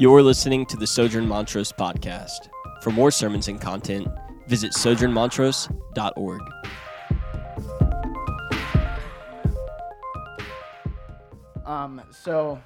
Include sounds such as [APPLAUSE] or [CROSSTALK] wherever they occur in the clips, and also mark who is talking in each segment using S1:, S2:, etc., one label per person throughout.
S1: You're listening to the Sojourn Montrose podcast. For more sermons and content, visit sojournmontrose.org.
S2: Um, so,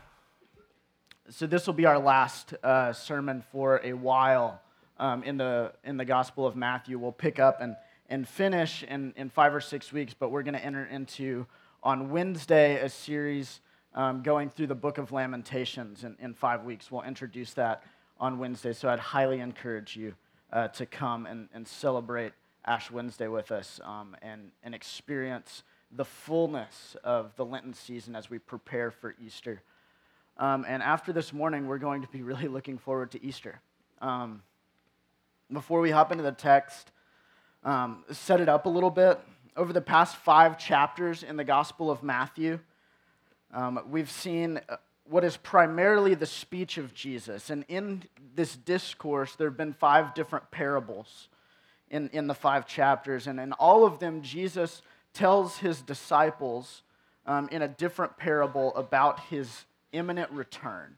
S2: so this will be our last uh, sermon for a while um, in the in the Gospel of Matthew. We'll pick up and and finish in in five or six weeks, but we're going to enter into on Wednesday a series um, going through the Book of Lamentations in, in five weeks. We'll introduce that on Wednesday, so I'd highly encourage you uh, to come and, and celebrate Ash Wednesday with us um, and and experience the fullness of the Lenten season as we prepare for Easter. Um, and after this morning, we're going to be [LAUGHS] really looking forward to Easter. Um, before we hop into the text, um, set it up a little bit. Over the past five chapters in the Gospel of Matthew, um, we've seen uh, what is primarily the speech of Jesus. And in this discourse, there have been five different parables in, in the five chapters. And in all of them, Jesus tells his disciples um, in a different parable about his imminent return.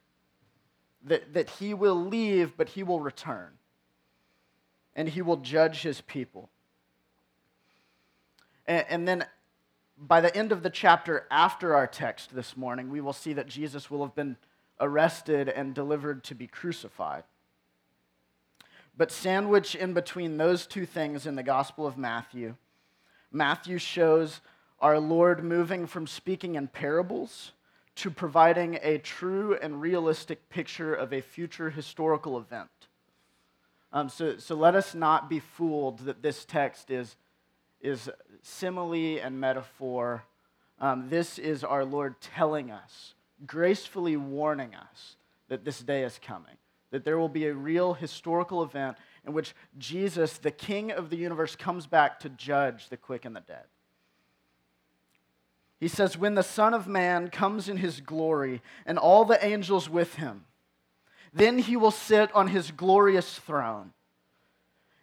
S2: That, that he will leave, but he will return. And he will judge his people. And, and then by the end of the chapter after our text this morning, we will see that Jesus will have been arrested and delivered to be crucified. But sandwiched in between those two things in the Gospel of Matthew Matthew shows our Lord moving from speaking in parables to providing a true and realistic picture of a future historical event. Um, so, so let us not be fooled that this text is, is simile and metaphor. Um, this is our Lord telling us, gracefully warning us that this day is coming, that there will be a real historical event in which Jesus, the King of the universe, comes back to judge the quick and the dead. He says, When the Son of Man comes in his glory and all the angels with him, then he will sit on his glorious throne.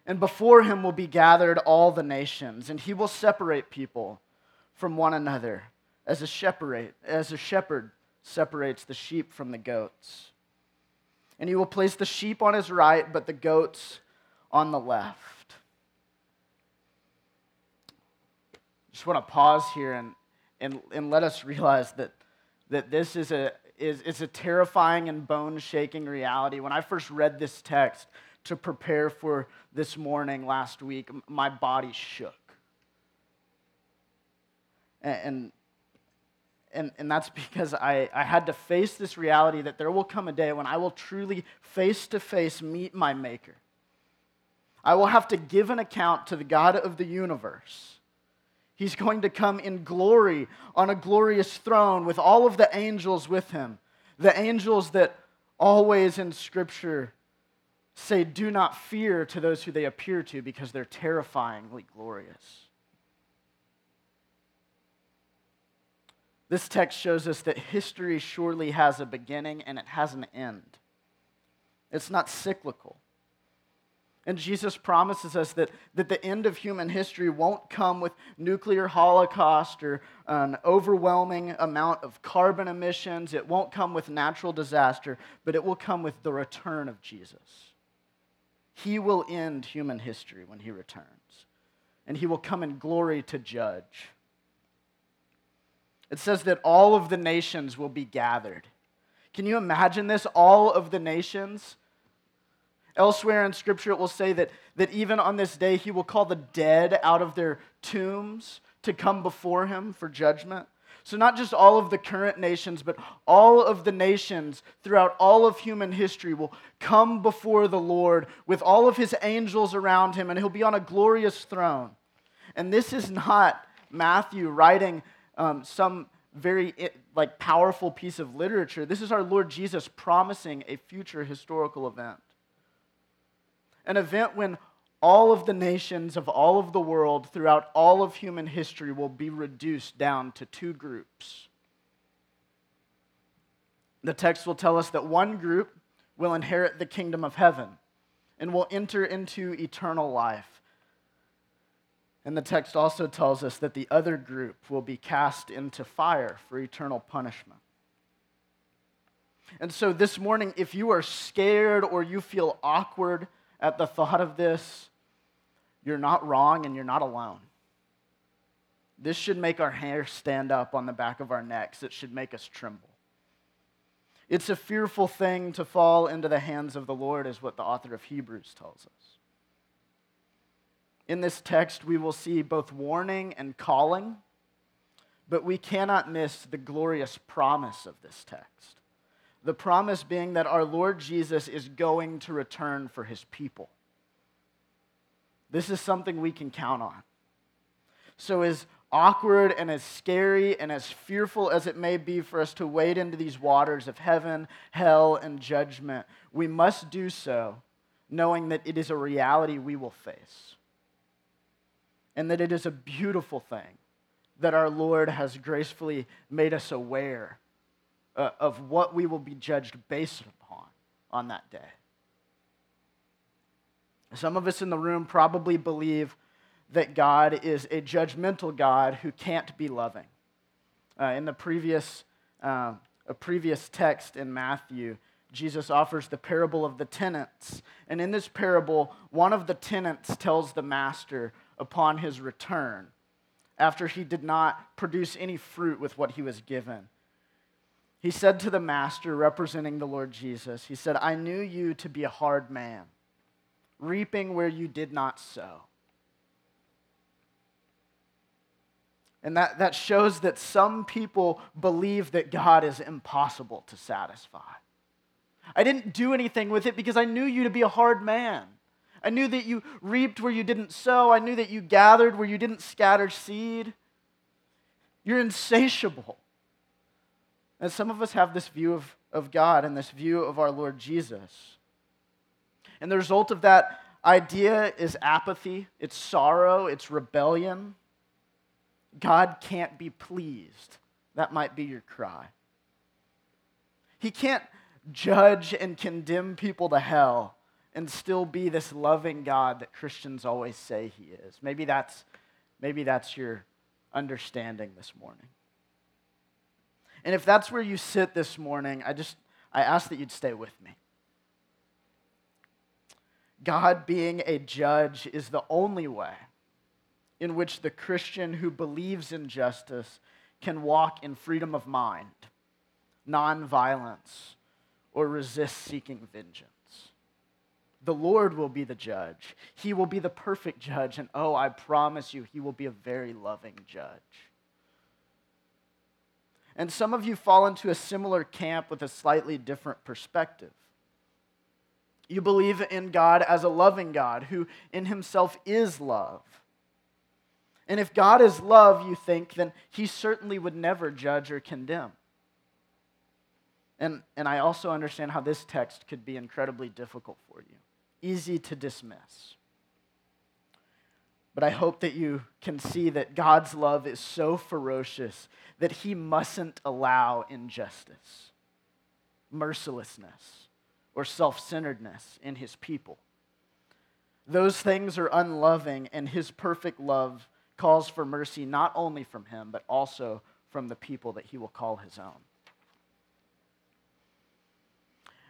S2: And before him will be gathered all the nations, and he will separate people from one another as a shepherd, as a shepherd separates the sheep from the goats. And he will place the sheep on his right, but the goats on the left. Just want to pause here and, and, and let us realize that, that this is a, is, is a terrifying and bone shaking reality. When I first read this text to prepare for this morning last week, my body shook. And, and, and that's [LAUGHS] because I, I had to face this reality that there will come a day when I will truly face to face meet my Maker. I will have to give an account to the God of the universe. He's going to come in glory on a glorious throne with all of the angels with him. The angels that always in Scripture say, Do not fear to those who they appear to because they're terrifyingly glorious. This text shows us that history surely has a beginning and it has an end. It's not cyclical. And Jesus promises us that, that the end of human history won't come with nuclear holocaust or an overwhelming amount of carbon emissions. It won't come with natural disaster, but it will come with the return of Jesus. He will end human history when he returns, and he will come in glory to judge. It says that all of the nations will be gathered. Can you imagine this? All of the nations Elsewhere in Scripture, it will say that, that even on this day, he will call the dead out of their tombs to come before him for judgment. So, not just all of the current nations, but all of the nations throughout all of human history will come before the Lord with all of his angels around him, and he'll be on a glorious throne. And this is not Matthew writing um, some very like powerful piece of literature. This is our Lord Jesus promising a future historical event an event when all of the nations of all of the world throughout all of human history will be reduced down to two groups. The text will tell us that one group will inherit the kingdom of heaven and will enter into eternal life. And the text also tells us that the other group will be cast into fire for eternal punishment. And so this morning, if you are scared or you feel awkward at the thought of this, you're not wrong and you're not alone. This should make our hair stand up on the back of our necks. It should make us tremble. It's a fearful thing to fall into the hands of the Lord, is what the author of Hebrews tells us. In this text, we will see both warning and calling, but we cannot miss the glorious promise of this text. The promise being that our Lord Jesus is going to return for his people. This is something we can count on. So, as awkward and as scary and as fearful as it may be for us to wade into these waters of heaven, hell, and judgment, we must do so knowing that it is a reality we will face. And that it is a beautiful thing that our Lord has gracefully made us aware uh, of what we will be judged based upon on that day. Some of us in the room probably believe that God is a judgmental God who can't be loving. Uh, in the previous, uh, a previous text in Matthew, Jesus offers the parable of the tenants. And in this parable, one of the tenants tells the master upon his return, after he did not produce any fruit with what he was given, he said to the master, representing the Lord Jesus, He said, I knew you to be a hard man, reaping where you did not sow And that, that shows that some people believe that God is impossible to satisfy. I didn't do anything with it because I knew you to be a hard man. I knew that you reaped where you didn't sow. I knew that you gathered where you didn't scatter seed. You're insatiable. And some of us have this view of, of God and this view of our Lord Jesus. And the result of that idea is apathy, it's sorrow, it's rebellion. God can't be pleased. That might be your cry. He can't judge and condemn people to hell and still be this loving God that Christians always say he is. Maybe that's, maybe that's your understanding this morning. And if that's where you sit this morning, I just I ask that you'd stay with me. God being a judge is the only way in which the Christian who believes in justice can walk in freedom of mind, nonviolence, or resist seeking vengeance. The Lord will be the judge. He will be the perfect judge, and oh, I promise you, He will be a very loving judge. And some of you fall into a similar camp with a slightly different perspective. You believe in God as a loving God who in Himself is love and if God is love, you think, then he certainly would never judge or condemn. And, and I also understand how this text could be incredibly difficult for you, easy to dismiss. But I hope that you can see that God's love is so ferocious that he mustn't allow injustice, mercilessness, or self centeredness in his people. Those things are unloving, and his perfect love calls for mercy not only from him, but also from the people that he will call his own.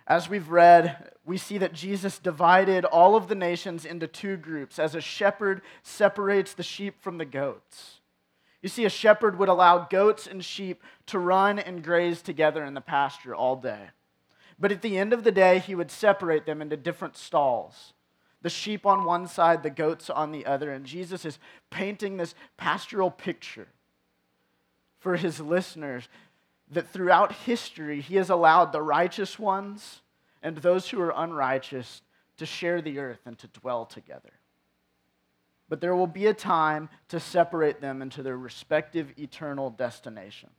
S2: As we've read, we see that Jesus divided all of the nations into two groups, as a shepherd separates the sheep from the goats. You see, a shepherd would allow goats and sheep to run and graze together in the pasture all day. But at the end of the day, he would separate them into different stalls the sheep on one side, the goats on the other. And Jesus is painting this pastoral picture for his listeners that throughout history, he has allowed the righteous ones and those who are unrighteous to share the earth and to dwell together. But there will be a time to separate them into their respective eternal destinations.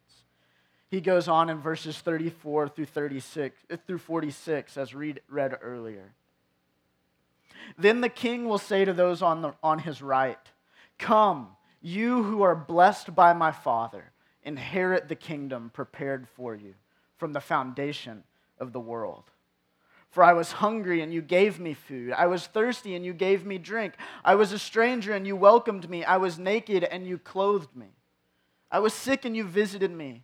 S2: He goes on in verses 34 through 36 uh, through 46 as read, read earlier. Then the king will say to those on, the, on his right, Come, you who are blessed by my Father, inherit the kingdom prepared for you from the foundation of the world. For I was hungry and you gave me food. I was thirsty and you gave me drink. I was a stranger and you welcomed me. I was naked and you clothed me. I was sick and you visited me.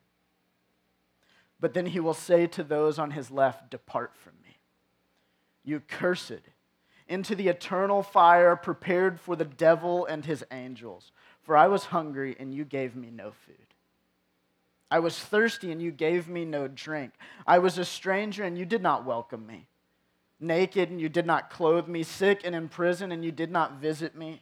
S2: But then he will say to those on his left, Depart from me, you cursed, into the eternal fire prepared for the devil and his angels. For I was hungry, and you gave me no food. I was thirsty, and you gave me no drink. I was a stranger, and you did not welcome me. Naked, and you did not clothe me. Sick and in prison, and you did not visit me.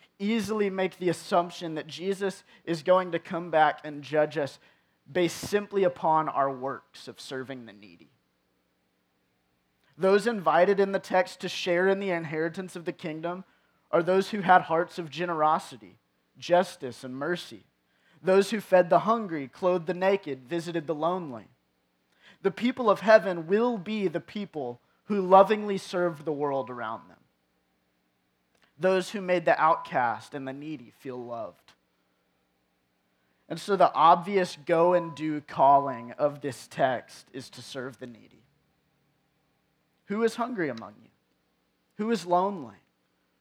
S2: easily make the assumption that Jesus is going to come back and judge us based simply upon our works of serving the needy. Those invited in the text to share in the inheritance of the kingdom are those who had hearts of generosity, justice, and mercy. Those who fed the hungry, clothed the naked, visited the lonely. The people of heaven will be the people who lovingly served the world around them those who made the outcast and the needy feel loved. And so, the obvious go and do calling of this text is to serve the needy. Who is hungry among you? Who is lonely?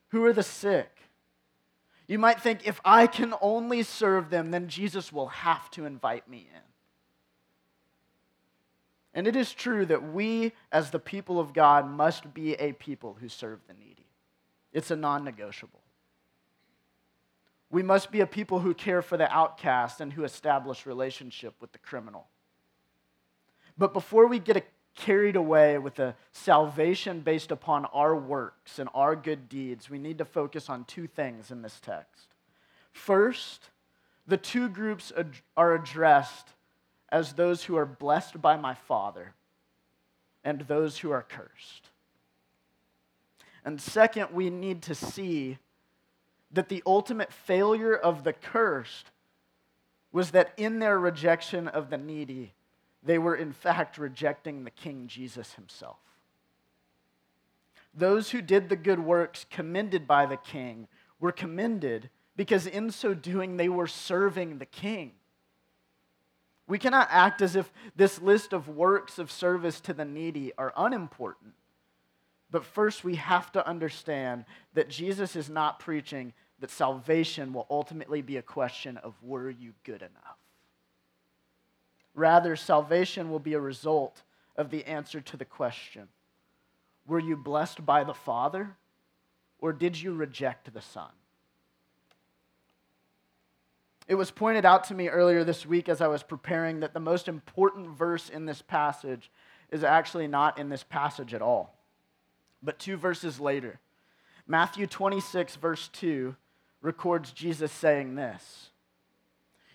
S2: Who are the sick? You might think, if I can only serve them, then Jesus will have to invite me in. And it is true that we, as the people of God, must be a people who serve the needy. It's a non negotiable. We must be a people who care for the outcast and who establish relationship with the criminal. But before we get carried away with a salvation based upon our works and our good deeds, we need to focus on two things in this text. First, the two groups are addressed as those who are blessed by my Father and those who are cursed. And second, we need to see that the ultimate failure of the cursed was that in their rejection of the needy, they were in fact rejecting the King Jesus himself. Those who did the good works commended by the King were commended because in so doing they were serving the King. We cannot act as if this list of works of service to the needy are unimportant. But first, we have to understand that Jesus is not preaching that salvation will ultimately be a question of were you good enough? Rather, salvation will be a result of the answer to the question were you blessed by the Father or did you reject the Son? It was pointed out to me earlier this week as I was preparing that the most important verse in this passage is actually not in this passage at all. But two verses later, Matthew 26, verse 2, records Jesus saying this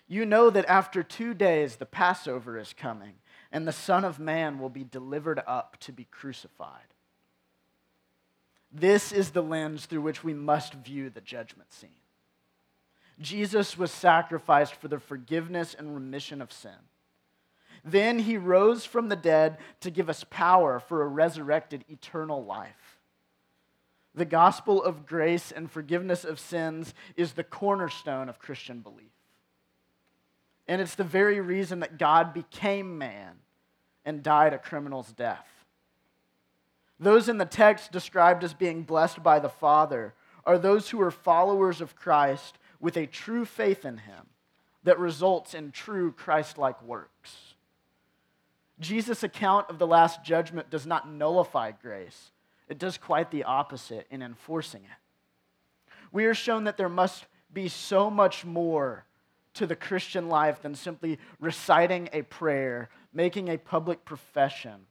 S2: You know that after two days the Passover is coming, and the Son of Man will be delivered up to be crucified. This is the lens through which we must view the judgment scene. Jesus was sacrificed for the forgiveness and remission of sin. Then he rose from the dead to give us power for a resurrected eternal life. The gospel of grace and forgiveness of sins is the cornerstone of Christian belief. And it's the very reason that God became man and died a criminal's death. Those in the text described as being blessed by the Father are those who are followers of Christ with a true faith in him that results in true Christ like works. Jesus' account of the Last Judgment does not nullify grace, it does quite the opposite in enforcing it. We are shown that there must be so much more to the Christian life than simply reciting a prayer, making a public profession,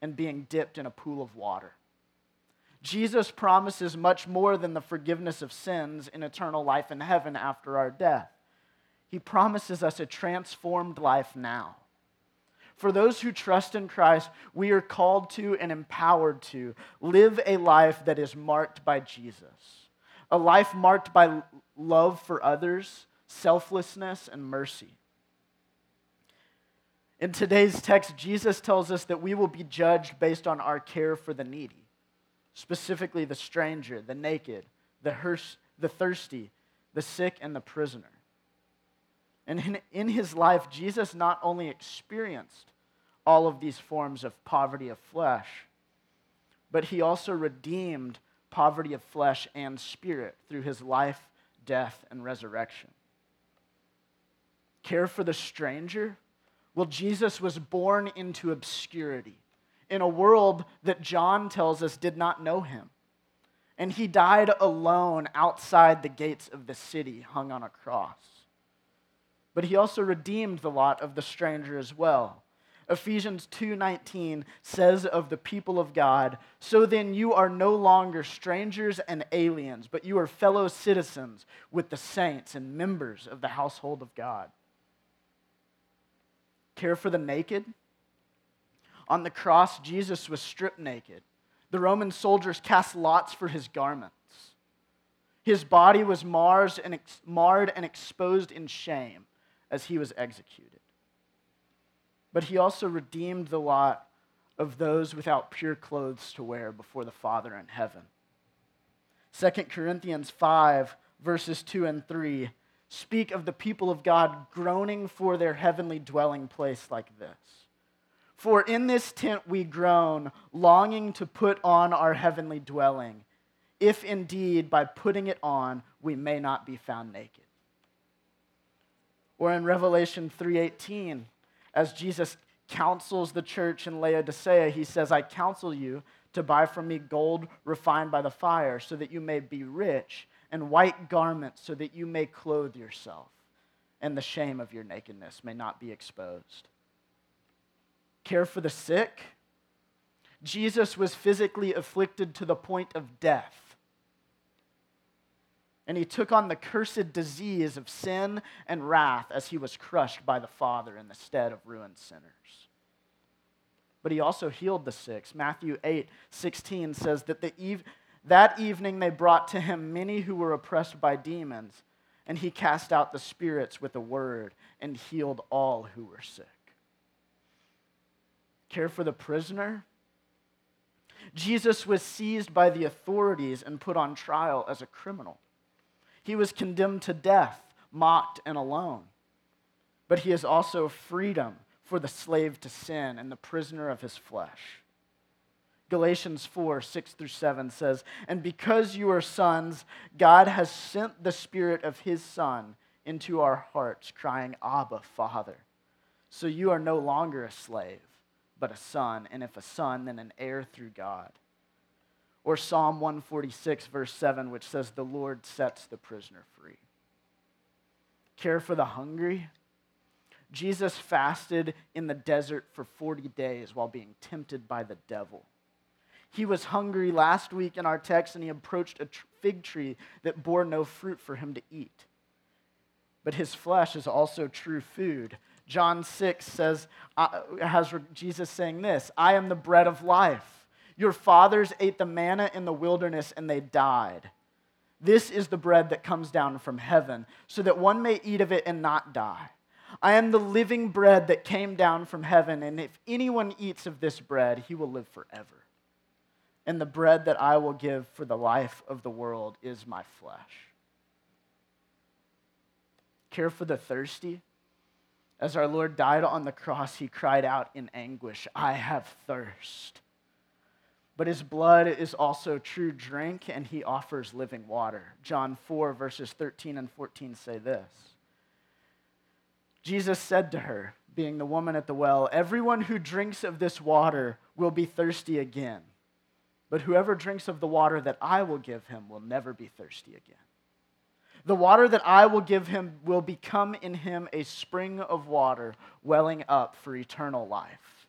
S2: and being dipped in a pool of water. Jesus promises much more than the forgiveness of sins in eternal life in heaven after our death. He promises us a transformed life now. For those who trust in Christ, we are called to and empowered to live a life that is marked by Jesus, a life marked by love for others, selflessness, and mercy. In today's text, Jesus tells us that we will be judged based on our care for the needy, specifically the stranger, the naked, the, the thirsty, the sick, and the prisoner. And in, his life, Jesus not only experienced all of these forms of poverty of flesh, but he also redeemed poverty of flesh and spirit through his life, death, and resurrection. Care for the stranger well, Jesus was born into obscurity in a world that John tells us did not know him. And he died alone outside the gates of the city, hung on a cross. But he also redeemed the lot of the stranger as well. Ephesians 2:19 says of the people of God, "So then you are no longer strangers and aliens, but you are fellow citizens with the saints and members of the household of God." care for the naked. On the cross, Jesus was stripped naked. The Roman soldiers cast lots for his garments. His body was marred and, ex- marred and exposed in shame as he was executed. But he also redeemed the lot of those without pure clothes to wear before the Father in heaven. 2 Corinthians 5, verses 2 and 3 speak of the people of God groaning for their heavenly dwelling place like this. For in this tent we groan, longing to put on our heavenly dwelling, if indeed by putting it on we may not be found naked. Or in Revelation 3:18, as Jesus counsels the church in Laodicea, he says, "I counsel you to buy from me gold refined by the fire, so that you may be rich, and white garments so that you may clothe yourself, and the shame of your nakedness may not be exposed. Care for the sick. Jesus was physically afflicted to the point of death. And he took on the cursed disease of sin and wrath as he was crushed by the Father in the stead of ruined sinners. But he also healed the sick. Matthew 8 16 says that the eve, that evening they brought to him many who were oppressed by demons, and he cast out the spirits with a word and healed all who were sick. Care for the prisoner? Jesus was seized by the authorities and put on trial as a criminal. He was condemned to death, mocked, and alone. But he is also freedom for the slave to sin and the prisoner of his flesh. Galatians 4 6 through 7 says, And because you are sons, God has sent the Spirit of His Son into our hearts, crying, Abba, Father. So you are no longer a slave, but a son, and if a son, then an heir through God. Or Psalm 146, verse 7, which says, The Lord sets the prisoner free. Care for the hungry? Jesus fasted in the desert for 40 days while being tempted by the devil. He was hungry last week in our text, and he approached a fig tree that bore no fruit for him to eat. But his flesh is also true food. John 6 says, uh, has Jesus saying this I am the bread of life. Your fathers ate the manna in the wilderness and they died. This is the bread that comes down from heaven, so that one may eat of it and not die. I am the living bread that came down from heaven, and if anyone eats of this bread, he will live forever and the bread that I will give for the life of the world is my flesh. Care for the thirsty. As our Lord died on the cross, he cried out in anguish, I have thirst. But his blood is also true drink, and he offers living water. John 4, verses 13 and 14 say this Jesus said to her, being the woman at the well, Everyone who drinks of this water will be thirsty again. But whoever drinks of the water that I will give him will never be thirsty again. The water that I will give him will become in him a spring of water welling up for eternal life.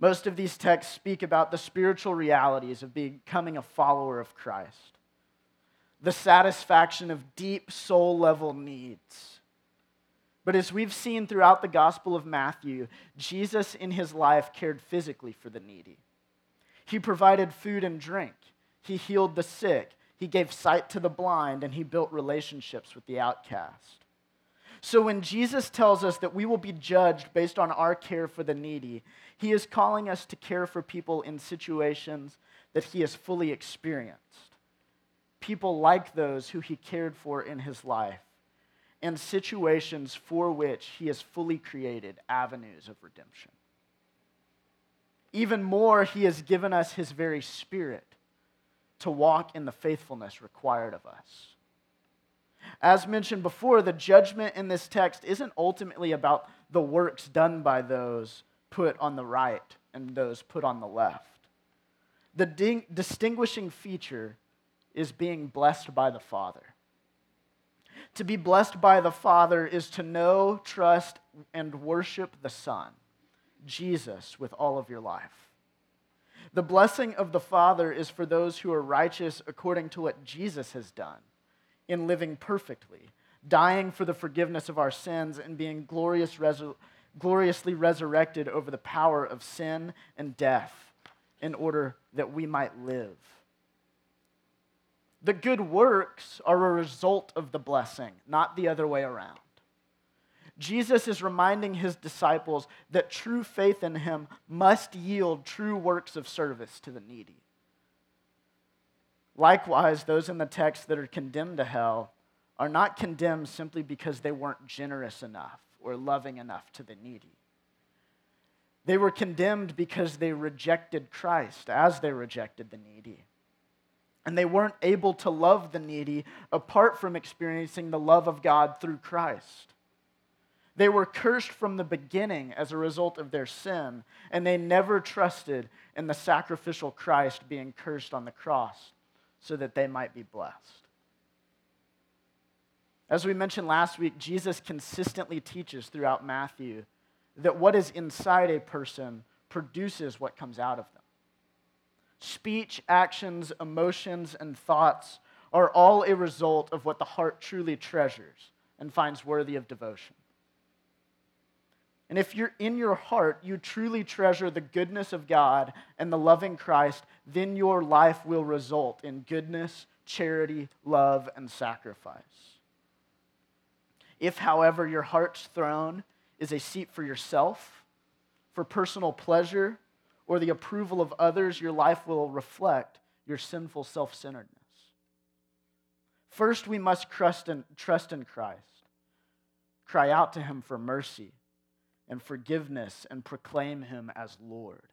S2: Most of these texts speak about the spiritual realities of becoming a follower of Christ, the satisfaction of deep soul level needs. But as we've seen throughout the Gospel of Matthew, Jesus in his life cared physically for the needy. He provided food and drink, he healed the sick, he gave sight to the blind, and he built relationships with the outcast. So when Jesus tells us that we will be judged based on our care for the needy, he is calling us to care for people in situations that he has fully experienced. People like those who he cared for in his life, and situations for which he has fully created avenues of redemption. Even more, he has given us his very spirit to walk in the faithfulness required of us. As mentioned before, the judgment in this text isn't ultimately about the works done by those put on the right and those put on the left. The ding- distinguishing feature is being blessed by the Father. To be blessed by the Father is to know, trust, and worship the Son, Jesus, with all of your life. The blessing of the Father is for those who are righteous according to what Jesus has done in living perfectly, dying for the forgiveness of our sins, and being glorious resur- gloriously resurrected over the power of sin and death in order that we might live. The good works are a result of the blessing, not the other way around. Jesus is reminding his disciples that true faith in him must yield true works of service to the needy. Likewise, those in the text that are condemned to hell are not condemned simply because they weren't generous enough or loving enough to the needy. They were condemned because they rejected Christ as they rejected the needy. And they weren't able to love the needy apart from experiencing the love of God through Christ. They were cursed from the beginning as a result of their sin, and they never trusted in the sacrificial Christ being cursed on the cross so that they might be blessed. As we mentioned last week, Jesus consistently teaches throughout Matthew that what is inside a person produces what comes out of them. Speech, actions, emotions, and thoughts are all a result of what the heart truly treasures and finds worthy of devotion. And if you're in your heart, you truly treasure the goodness of God and the loving Christ, then your life will result in goodness, charity, love, and sacrifice. If, however, your heart's throne is a seat for yourself, for personal pleasure, or the approval of others, your life will reflect your sinful self centeredness. First, we must trust in, trust in Christ, cry out to Him for mercy and forgiveness and proclaim him as Lord.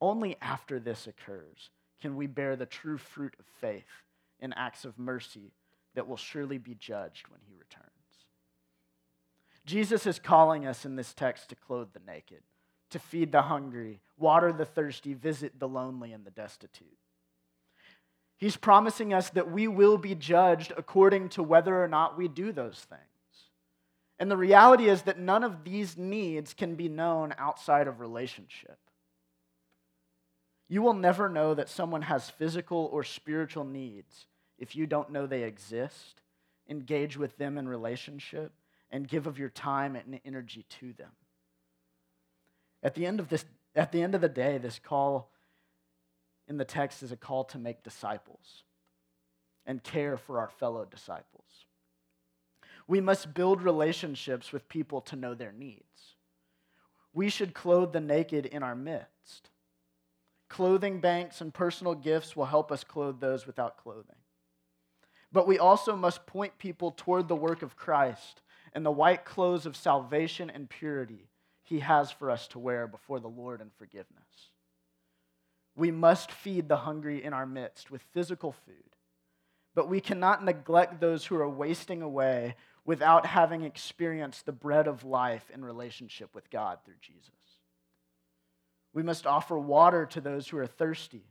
S2: Only after this occurs can we bear the true fruit of faith in acts of mercy that will surely be judged when he returns. Jesus is calling us in this text to clothe the naked, to feed the hungry, water the thirsty, visit the lonely and the destitute. He's promising us that we will be judged according to whether or not we do those things. And the reality is that none of these needs can be known outside of relationship. You will never know that someone has physical or spiritual needs if you don't know they exist, engage with them in relationship, and give of your time and energy to them. At the end of this at the end of the day, this call in the text is a call to make disciples and care for our fellow disciples. We must build relationships with people to know their needs. We should clothe the naked in our midst. Clothing banks and personal gifts will help us clothe those without clothing. But we also must point people toward the work of Christ and the white clothes of salvation and purity he has for us to wear before the Lord in forgiveness. We must feed the hungry in our midst with physical food, but we cannot neglect those who are wasting away without having experienced the bread of life in relationship with God through Jesus. We must offer water to those who are thirsty.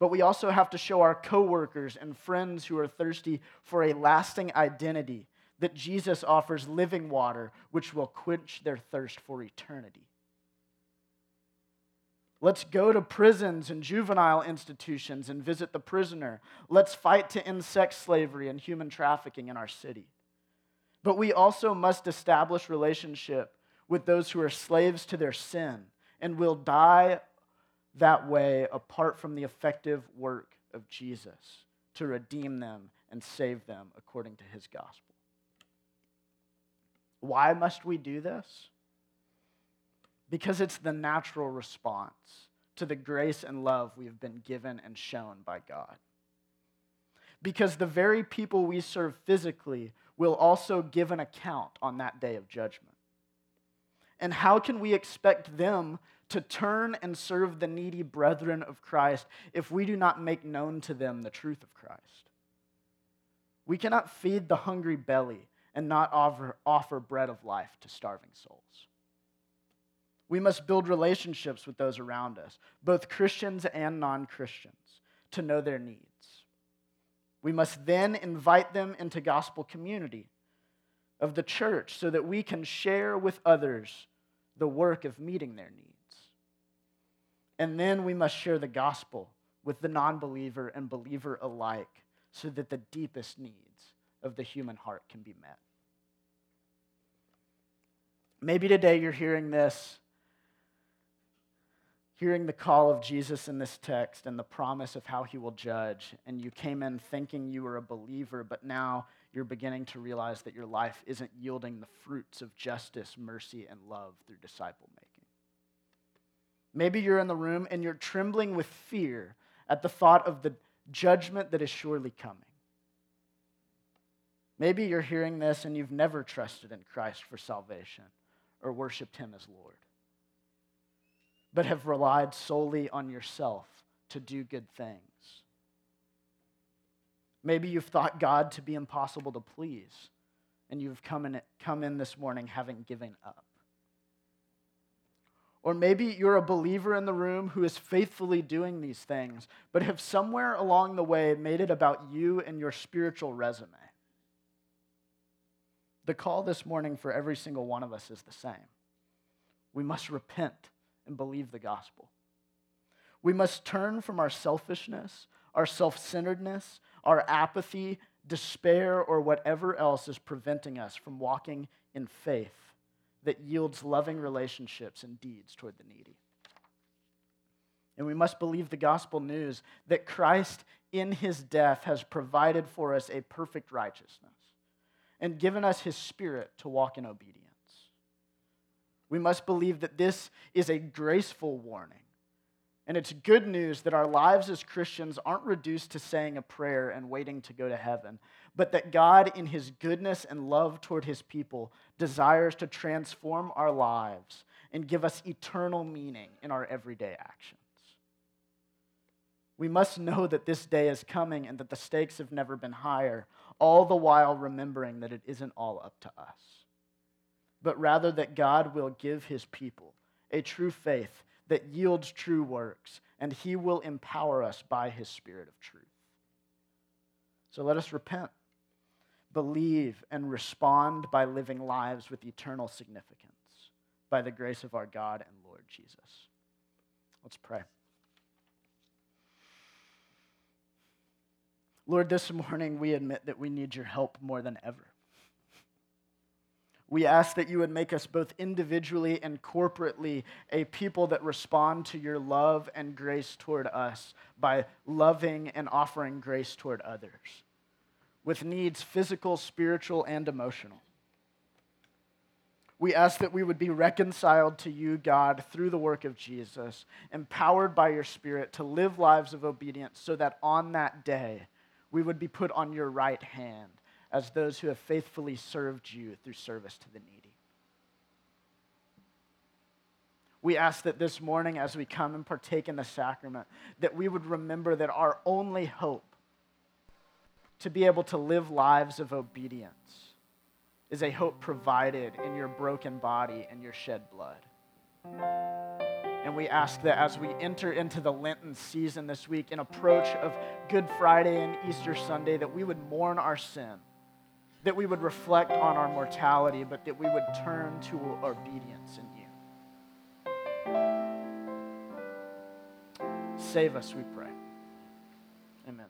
S2: But we also have to show our coworkers and friends who are thirsty for a lasting identity that Jesus offers living water which will quench their thirst for eternity. Let's go to prisons and juvenile institutions and visit the prisoner. Let's fight to end sex slavery and human trafficking in our city. But we also must establish relationship with those who are slaves to their sin and will die that way apart from the effective work of Jesus to redeem them and save them according to his gospel. Why must we do this? Because it's the natural response to the grace and love we've been given and shown by God. Because the very people we serve physically will also give an account on that day of judgment. And how can we expect them to turn and serve the needy brethren of Christ if we do not make known to them the truth of Christ? We cannot feed the hungry belly and not offer, offer bread of life to starving souls. We must build relationships with those around us, both Christians and non Christians, to know their needs. We must then invite them into gospel community of the church so that we can share with others the work of meeting their needs. And then we must share the gospel with the non believer and believer alike so that the deepest needs of the human heart can be met. Maybe today you're hearing this hearing the call of Jesus in this text and the promise of how he will judge, and you came in thinking you were a believer, but now you're beginning to realize that your life isn't yielding the fruits of justice, mercy, and love through disciple making. Maybe you're in the room and you're trembling with fear at the thought of the judgment that is surely coming. Maybe you're hearing this and you've never trusted in Christ for salvation or worshiped him as Lord but have relied solely on yourself to do good things. Maybe you've thought God to be impossible to please, and you've come in, come in this morning having given up. Or maybe you're a believer in the room who is faithfully doing these things, but have somewhere along the way made it about you and your spiritual resume. The call this morning for every single one of us is the same. We must repent and believe the gospel. We must turn from our selfishness, our self centeredness, our apathy, despair, or whatever else is preventing us from walking in faith that yields loving relationships and deeds toward the needy. And we must believe the gospel news that Christ in his death has provided for us a perfect righteousness and given us his spirit to walk in obedience. We must believe that this is a graceful warning. And it's good news that our lives as Christians aren't reduced to saying a prayer and waiting to go to heaven, but that God, in his goodness and love toward his people, desires to transform our lives and give us eternal meaning in our everyday actions. We must know that this day is coming and that the stakes have never been higher, all the while remembering that it isn't all up to us but rather that God will give his people a true faith that yields true works, and he will empower us by his spirit of truth. So let us repent, believe, and respond by living lives with eternal significance by the grace of our God and Lord Jesus. Let's pray. Lord, this morning we admit that we need your help more than ever. We ask that you would make us both individually and corporately a people that respond to your love and grace toward us by loving and offering grace toward others with needs physical, spiritual, and emotional. We ask that we would be reconciled to you, God, through the work of Jesus, empowered by your Spirit to live lives of obedience so that on that day we would be put on your right hand as those who have faithfully served you through service to the needy. We ask that this morning, as we come and partake in the sacrament, that we would remember that our only hope to be able to live lives of obedience is a hope provided in your broken body and your shed blood. And we ask that as we enter into the Lenten season this week, in approach of Good Friday and Easter Sunday, that we would mourn our sin that we would reflect on our mortality, but that we would turn to obedience in you. Save us, we pray. Amen.